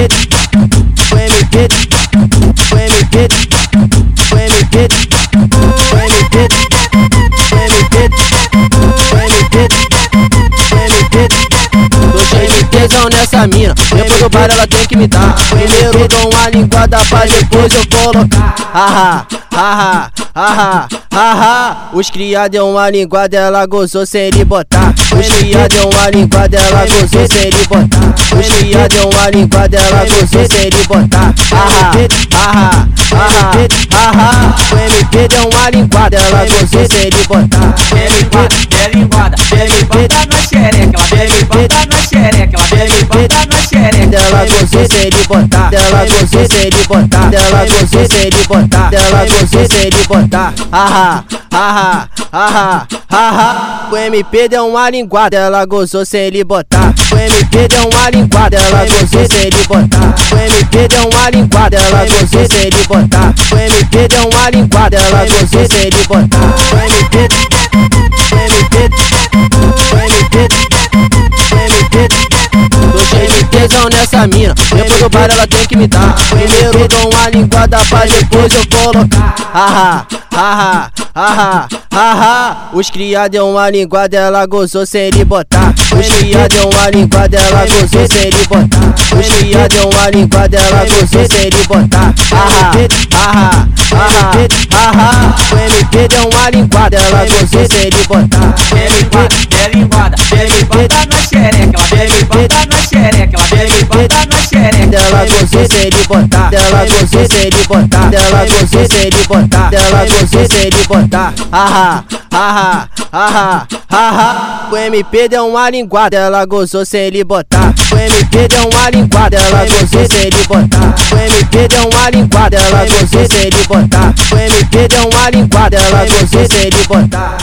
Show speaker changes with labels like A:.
A: MP, o MP, o tesão nessa mina, depois do bar ela tem que me dar. Primeiro dou uma linguada pra depois eu colocar. Haha, haha, haha, haha. Os cria deu uma linguada, ela gozou sem ele botar. Os cria deu uma linguada, ela gozou sem ele botar. Os cria deu uma linguada, ela gozou sem ele botar. Haha, haha, haha, haha. O MP deu uma linguada, ela gozou sem ele botar.
B: Linguada, bebe linguada na xereca, bebe linguada na xereca, bebe linguada na xereca.
A: Dela gozou sem ele botar, dela gozou sem ele botar, dela gozou sem ele botar, dela sem ele botar. Haha, haha, haha, haha. O MP deu uma linguada, ela gozou sem ele botar. O MP deu uma linguada, ela gozou sem ele botar. O MP deu uma linguada, ela gozou sem ele botar. O MP deu uma linguada, ela gozou sem ele botar. O MP, o MP, tesão nessa mina, depois do bar ela tem que me dar. Primeiro dou uma linguada pra depois eu colocar. Haha, haha, haha, haha. Os cria deu uma linguada, ela gozou sem ele botar. Os cria deu uma linguada, ela gozou sem ele botar. Os cria deu uma linguada, ela gozou sem ele botar. Haha, haha, haha, haha. O MP deu uma linguada, ela sem ele botar.
B: Bebe linguada, bebe linguada na xereca, ela bebe linguada na xereca, ela bebe linguada na xereca.
A: Dela gozou sem ele botar, dela gozou sem ele botar, dela gozou sem ele botar, dela gozou sem ele botar. Haha, haha, haha, haha. O MP deu uma linguada, ela gozou sem ele botar. O MP deu uma linguada, ela gozou sem ele botar. O MP deu uma linguada, ela gozou sem ele botar. O MP deu uma linguada, ela gozou sem ele botar.